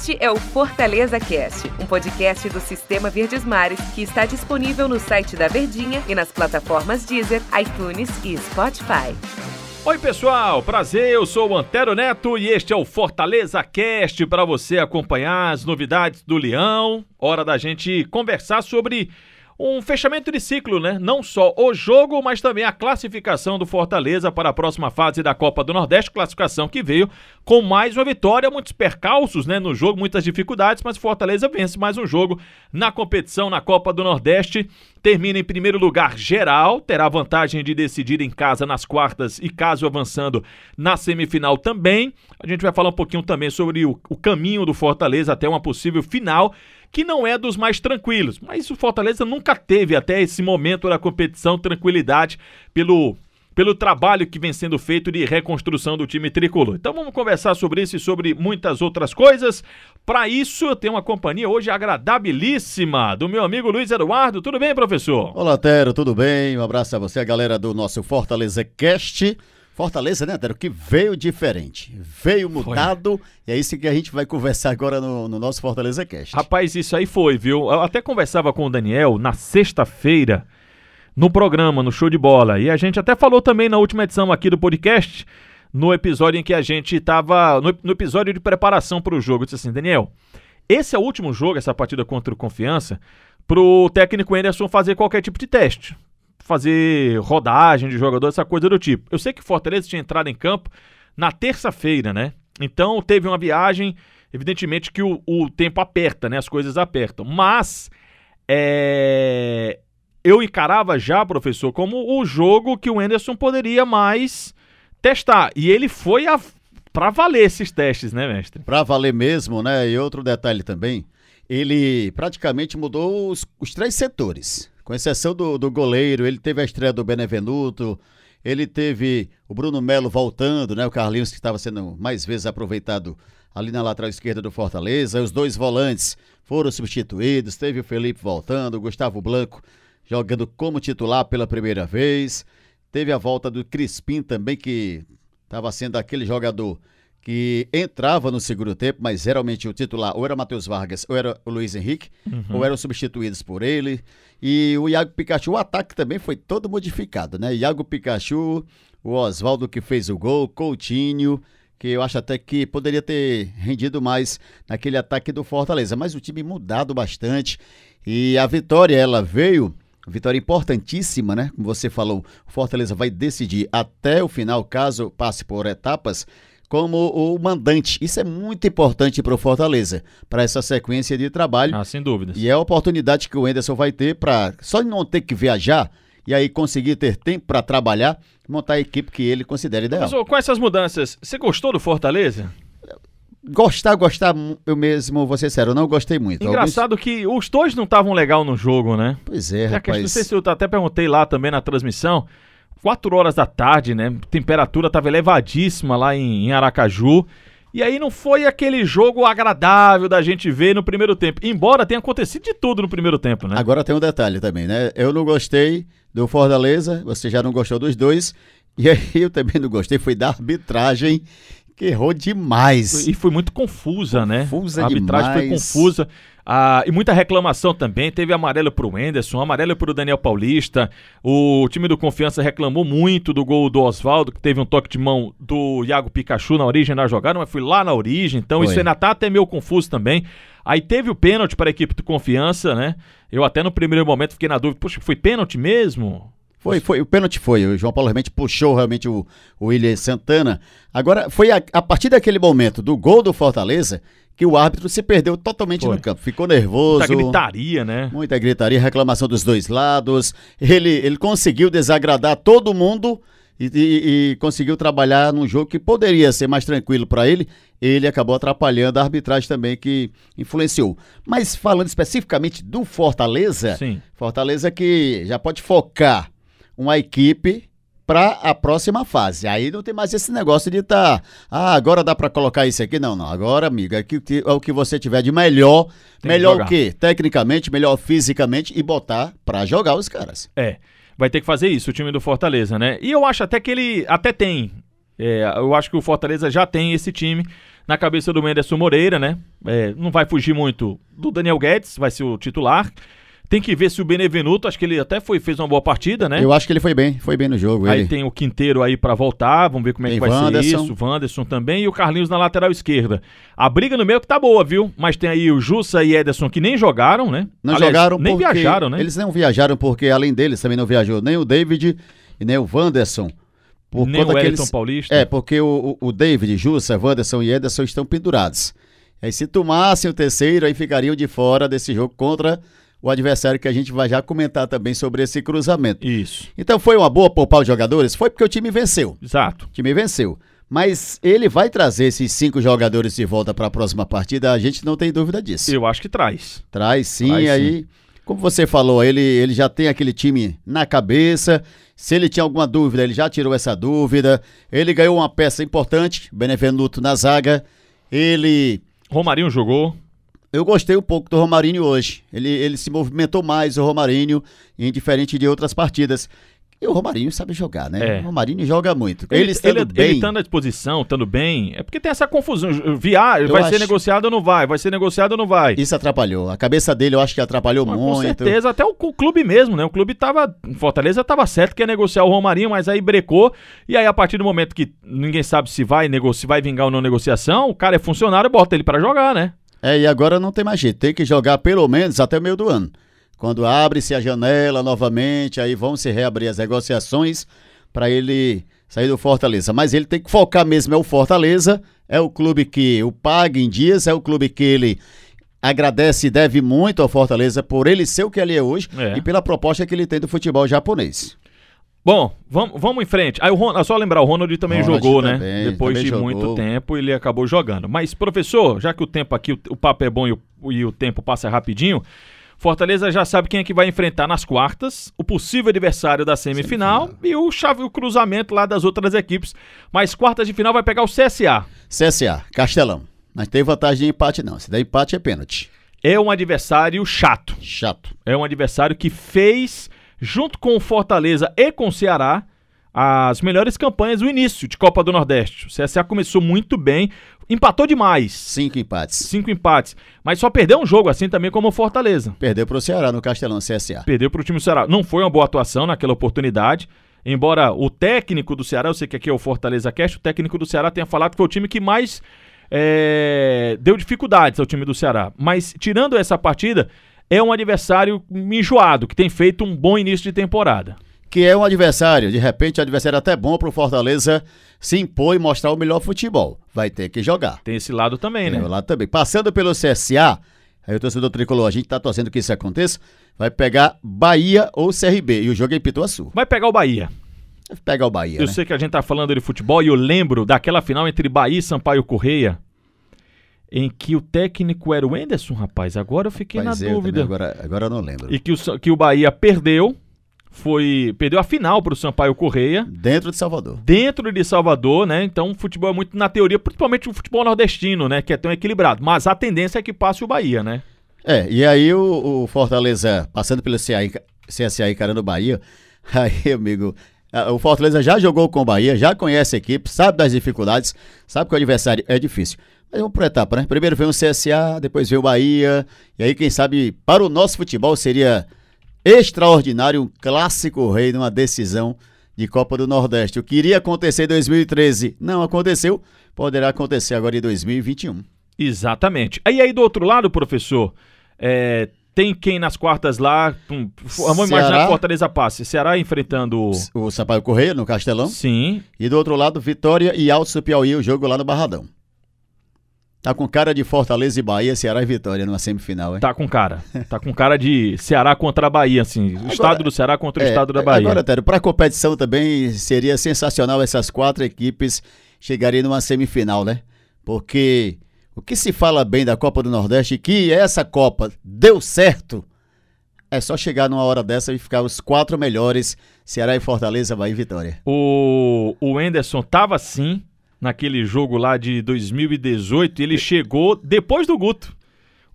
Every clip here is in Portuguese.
Este é o Fortaleza Cast, um podcast do Sistema Verdes Mares que está disponível no site da Verdinha e nas plataformas Deezer, iTunes e Spotify. Oi, pessoal, prazer. Eu sou o Antero Neto e este é o Fortaleza Cast para você acompanhar as novidades do Leão. Hora da gente conversar sobre um fechamento de ciclo, né? Não só o jogo, mas também a classificação do Fortaleza para a próxima fase da Copa do Nordeste, classificação que veio com mais uma vitória, muitos percalços, né, no jogo, muitas dificuldades, mas Fortaleza vence mais um jogo na competição na Copa do Nordeste. Termina em primeiro lugar geral, terá vantagem de decidir em casa nas quartas e caso avançando na semifinal também. A gente vai falar um pouquinho também sobre o, o caminho do Fortaleza até uma possível final que não é dos mais tranquilos. Mas o Fortaleza nunca teve até esse momento da competição tranquilidade pelo pelo trabalho que vem sendo feito de reconstrução do time tricolor. Então vamos conversar sobre isso e sobre muitas outras coisas. Para isso, eu tenho uma companhia hoje agradabilíssima do meu amigo Luiz Eduardo. Tudo bem, professor? Olá, Tero, tudo bem? Um abraço a você, a galera do nosso Fortaleza Cast. Fortaleza, né, Antero, que veio diferente, veio mudado, foi. e é isso que a gente vai conversar agora no, no, nosso Fortaleza Cast. Rapaz, isso aí foi, viu? Eu até conversava com o Daniel na sexta-feira, no programa, no show de bola, e a gente até falou também na última edição aqui do podcast, no episódio em que a gente estava, no, no, episódio de preparação para o jogo, eu disse assim, Daniel, esse é o último jogo, essa partida contra o Confiança, pro técnico Anderson fazer qualquer tipo de teste fazer rodagem de jogador, essa coisa do tipo. Eu sei que Fortaleza tinha entrado em campo na terça-feira, né? Então teve uma viagem, evidentemente que o, o tempo aperta, né? As coisas apertam. Mas é... eu encarava já, professor, como o jogo que o Anderson poderia mais testar. E ele foi a... para valer esses testes, né, mestre? Para valer mesmo, né? E outro detalhe também, ele praticamente mudou os, os três setores com exceção do, do goleiro, ele teve a estreia do Benevenuto, ele teve o Bruno Melo voltando, né? O Carlinhos que estava sendo mais vezes aproveitado ali na lateral esquerda do Fortaleza. Os dois volantes foram substituídos. Teve o Felipe voltando, o Gustavo Blanco jogando como titular pela primeira vez. Teve a volta do Crispim também, que estava sendo aquele jogador que entrava no segundo tempo, mas geralmente o titular ou era Matheus Vargas ou era o Luiz Henrique, uhum. ou eram substituídos por ele. E o Iago Pikachu, o ataque também foi todo modificado, né? Iago Pikachu, o Oswaldo que fez o gol, Coutinho, que eu acho até que poderia ter rendido mais naquele ataque do Fortaleza, mas o time mudado bastante. E a vitória, ela veio Vitória importantíssima, né? Como você falou, o Fortaleza vai decidir até o final, caso passe por etapas, como o mandante. Isso é muito importante para o Fortaleza, para essa sequência de trabalho. Ah, sem dúvidas. E é a oportunidade que o Enderson vai ter para só não ter que viajar e aí conseguir ter tempo para trabalhar, montar a equipe que ele considera ideal. Mas com essas mudanças, você gostou do Fortaleza? Gostar, gostar, eu mesmo, vou ser sério, eu não gostei muito. Engraçado Alguns... que os dois não estavam legal no jogo, né? Pois é, rapaz. Não sei se eu até perguntei lá também na transmissão, 4 horas da tarde, né? Temperatura estava elevadíssima lá em, em, Aracaju. E aí não foi aquele jogo agradável da gente ver no primeiro tempo. Embora tenha acontecido de tudo no primeiro tempo, né? Agora tem um detalhe também, né? Eu não gostei do Fortaleza, você já não gostou dos dois. E aí eu também não gostei, foi da arbitragem que errou demais. E foi muito confusa, né? Confusa A arbitragem demais. foi confusa. Ah, e muita reclamação também. Teve amarelo pro Enderson, amarelo pro Daniel Paulista. O time do Confiança reclamou muito do gol do Oswaldo, que teve um toque de mão do Iago Pikachu na origem da jogada, mas foi lá na origem. Então foi. isso ainda tá até meio confuso também. Aí teve o pênalti para a equipe do Confiança, né? Eu até no primeiro momento fiquei na dúvida, poxa, foi pênalti mesmo? Foi, foi, o pênalti foi. O João Paulo realmente puxou realmente o, o William Santana. Agora, foi a, a, partir daquele momento do gol do Fortaleza que o árbitro se perdeu totalmente foi. no campo. Ficou nervoso. Muita gritaria, né? Muita gritaria, reclamação dos dois lados. Ele, ele conseguiu desagradar todo mundo e, e, e conseguiu trabalhar num jogo que poderia ser mais tranquilo para ele. Ele acabou atrapalhando a arbitragem também que influenciou. Mas falando especificamente do Fortaleza, Sim. Fortaleza que já pode focar uma equipe para a próxima fase. Aí não tem mais esse negócio de estar, tá, ah, agora dá para colocar isso aqui. Não, não. Agora, amigo, é, que, é o que você tiver de melhor. Tem melhor o quê? Tecnicamente, melhor fisicamente e botar para jogar os caras. É. Vai ter que fazer isso, o time do Fortaleza, né? E eu acho até que ele até tem. É, eu acho que o Fortaleza já tem esse time na cabeça do Menderson Moreira, né? É, não vai fugir muito do Daniel Guedes, vai ser o titular. Tem que ver se o Benevenuto, acho que ele até foi, fez uma boa partida, né? Eu acho que ele foi bem, foi bem no jogo. Aí ele. tem o Quinteiro aí pra voltar, vamos ver como é Tem que vai Wanderson. ser isso. Wanderson também e o Carlinhos na lateral esquerda. A briga no meio que tá boa, viu? Mas tem aí o Jussa e Ederson que nem jogaram, né? Não Aliás, jogaram nem viajaram, né? Eles não viajaram porque, além deles, também não viajou nem o David e nem o Wanderson. Por nem o conta que Wellington eles- Paulista. É, porque o, o o David, Jussa, Wanderson e Ederson estão pendurados. Aí se tomassem o terceiro, aí ficariam de fora desse jogo contra o adversário que a gente vai já comentar também sobre esse cruzamento. Isso, Então foi uma boa poupar os jogadores? Foi porque o time venceu. exato. O time venceu. Mas ele vai trazer esses cinco jogadores de volta para a próxima partida, a gente não tem dúvida disso. Eu acho que traz. Traz sim, Traz sim. aí, como você falou, ele, ele já tem aquele time na cabeça. Se ele tinha alguma dúvida, ele já tirou essa dúvida. Ele ganhou uma peça importante, Benevenuto na zaga. Ele. Romarinho jogou. Eu gostei um pouco do Romarinho hoje. Ele, ele se movimentou mais, o Romarinho, em diferente de outras partidas. E o Romarinho sabe jogar, né? É. O Romarinho joga muito. Ele, estando ele, bem. ele estando à disposição, estando bem, é porque tem essa confusão. Viar, Eu vai ser acho- negociado ou não vai? Vai ser negociado ou não vai? Isso atrapalhou. A cabeça dele eu acho que atrapalhou Mas, muito. Com certeza, até o, o clube mesmo, né? O clube tava. Fortaleza tava certo que ia negociar o Romarinho, mas aí brecou. E aí, a partir do momento que ninguém sabe se vai negociar, se vai vingar ou não negociação, o cara é funcionário, bota ele pra jogar, né? É, e agora não tem mais jeito. Tem que jogar pelo menos até o meio do ano. Quando abre-se a janela novamente, aí vão se reabrir as negociações para ele sair do Fortaleza. Mas ele tem que focar mesmo é o Fortaleza, é o clube que o paga em dias, é o clube que ele agradece e deve muito ao Fortaleza por ele ser o que ele é hoje É. e pela proposta que ele tem do futebol japonês. Bom, vamos, vamos em frente. Aí o Ron, só lembrar, o Ronald também Ronald jogou, também, né? Depois de jogou. muito tempo, ele acabou jogando. Mas, professor, já que o tempo aqui, o, o papo é bom e o, e o tempo passa rapidinho, Fortaleza já sabe quem é que vai enfrentar nas quartas, o possível adversário da semifinal, e o, chave, o cruzamento lá das outras equipes. Mas quartas de final vai pegar o CSA. CSA, Castelão. Mas tem vantagem de empate não. Se der empate é pênalti. É um adversário chato. Chato. É um adversário que fez, junto com o Fortaleza e com o Ceará, as melhores campanhas do início de Copa do Nordeste. O CSA começou muito bem, empatou demais. Cinco empates. Cinco empates. Mas só perdeu um jogo assim também como o Fortaleza. Perdeu pro Ceará no Castelão, CSA. Perdeu para o time do Ceará. Não foi uma boa atuação naquela oportunidade. Embora o técnico do Ceará, eu sei que aqui é o Fortaleza Cast, o técnico do Ceará tenha falado que foi o time que mais é, deu dificuldades ao time do Ceará. Mas tirando essa partida, é um adversário enjoado, que tem feito um bom início de temporada. que é um adversário, de repente, um adversário até bom pro Fortaleza se impor e mostrar o melhor futebol. Vai ter que jogar. Tem esse lado também, Tem né? o lado também. Passando pelo CSA, aí o torcedor tricolor, a gente tá torcendo que isso aconteça, vai pegar Bahia ou CRB. E o jogo é em Pituaçu. Vai pegar o Bahia. Vai pegar o Bahia, Eu né? sei que a gente tá falando de futebol e eu lembro daquela final entre Bahia e Sampaio Correia, em que o técnico era o Enderson, rapaz. Agora eu fiquei Mas na eu dúvida. Agora, agora eu não lembro. E que o, que o Bahia perdeu, foi perdeu a final pro Sampaio Correia, Dentro de Salvador. dentro de Salvador, né? Então o futebol é muito na teoria, principalmente o futebol nordestino, né? Que é tão equilibrado. Mas a tendência é que passe o Bahia, né? É, e aí o, o Fortaleza, passando pelo CSA e encarando o Bahia, aí, amigo, o Fortaleza já jogou com o Bahia, já conhece a equipe, sabe das dificuldades, sabe que o adversário é difícil. Mas vamos por etapa, né? Primeiro vem o CSA, depois vem o Bahia, e aí, quem sabe, para o nosso futebol seria extraordinário um clássico rei numa decisão de Copa do Nordeste. O que iria acontecer em 2013 não aconteceu, poderá acontecer agora em 2021. Exatamente. Aí aí do outro lado, professor, é, tem quem nas quartas lá. hum, vamos imaginar Ceará. que Fortaleza passe. Ceará enfrentando. O Sampaio Correia no Castelão. Sim. E do outro lado, Vitória e Alto Piauí, o jogo lá no Barradão. Tá com cara de Fortaleza e Bahia, Ceará e Vitória numa semifinal, hein? Tá com cara. Tá com cara de Ceará contra a Bahia, assim. O estado do Ceará contra o É, estado da Bahia. Agora, Tério, pra competição também seria sensacional essas quatro equipes chegarem numa semifinal, né? Porque o que se fala bem da Copa do Nordeste, que essa Copa deu certo, é só chegar numa hora dessa e ficar os quatro melhores, Ceará e Fortaleza, Bahia e Vitória. O, o Enderson tava assim naquele jogo lá de 2018 e ele chegou depois do Guto.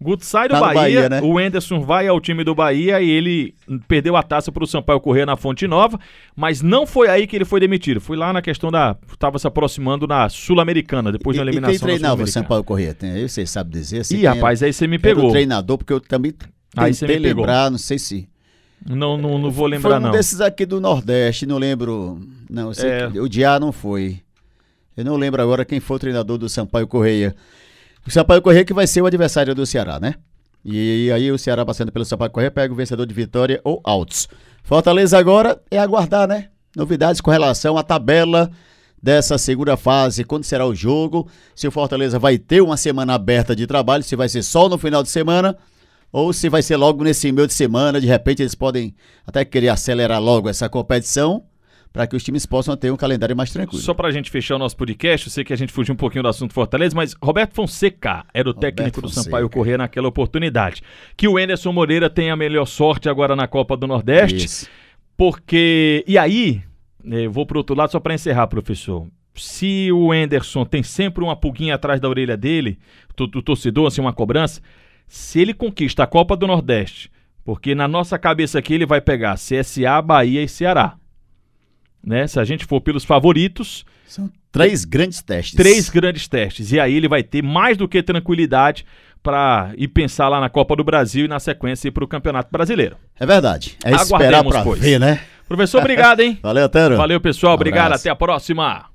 Guto sai do Tá Bahia, Bahia, né? o Enderson vai ao time do Bahia e ele perdeu a taça pro Sampaio Corrêa na Fonte Nova, mas não foi aí que ele foi demitido. Foi lá na questão da. Tava se aproximando na Sul-Americana, depois E, de uma e eliminação. quem treinava na o. Sampaio Corrêa? Tem aí, você sabe dizer? assim, Ih, rapaz, aí você me pegou. o treinador, porque eu também Aí você me pegou. lembrar, não sei se... Não, não, não vou foi lembrar, um não. desses aqui do Nordeste, não lembro... Não, eu sei É. que o Diá não foi. Eu não lembro agora quem foi o treinador do Sampaio Correia. O Sampaio Correia que vai ser o adversário do Ceará, né? E aí o Ceará passando pelo Sampaio Correia pega o vencedor de Vitória ou Altos. Fortaleza agora é aguardar, né? Novidades com relação à tabela dessa segunda fase, quando será o jogo, se o Fortaleza vai ter uma semana aberta de trabalho, se vai ser só no final de semana ou se vai ser logo nesse meio de semana, de repente eles podem até querer acelerar logo essa competição para que os times possam ter um calendário mais tranquilo. Só pra gente fechar o nosso podcast, eu sei que a gente fugiu um pouquinho do assunto Fortaleza, mas Roberto Fonseca era o técnico do Fonseca. Sampaio Corrêa naquela oportunidade. Que o Enderson Moreira tenha a melhor sorte agora na Copa do Nordeste, Isso. porque. E aí, eh, eu vou pro outro lado só pra encerrar, professor. Se o Enderson tem sempre uma pulguinha atrás da orelha dele, do, do torcedor, assim, uma cobrança, se ele conquista a Copa do Nordeste, porque na nossa cabeça aqui ele vai pegar CSA, Bahia e Ceará. Né? Se a gente for pelos favoritos, São três grandes testes. três grandes testes. E aí ele vai ter mais do que tranquilidade para ir pensar lá na Copa do Brasil e na sequência ir para o Campeonato Brasileiro. É verdade. É esperar pois. ver, né? Professor, obrigado, hein? Valeu, Tero. Valeu, pessoal. Um Obrigado. Até a próxima.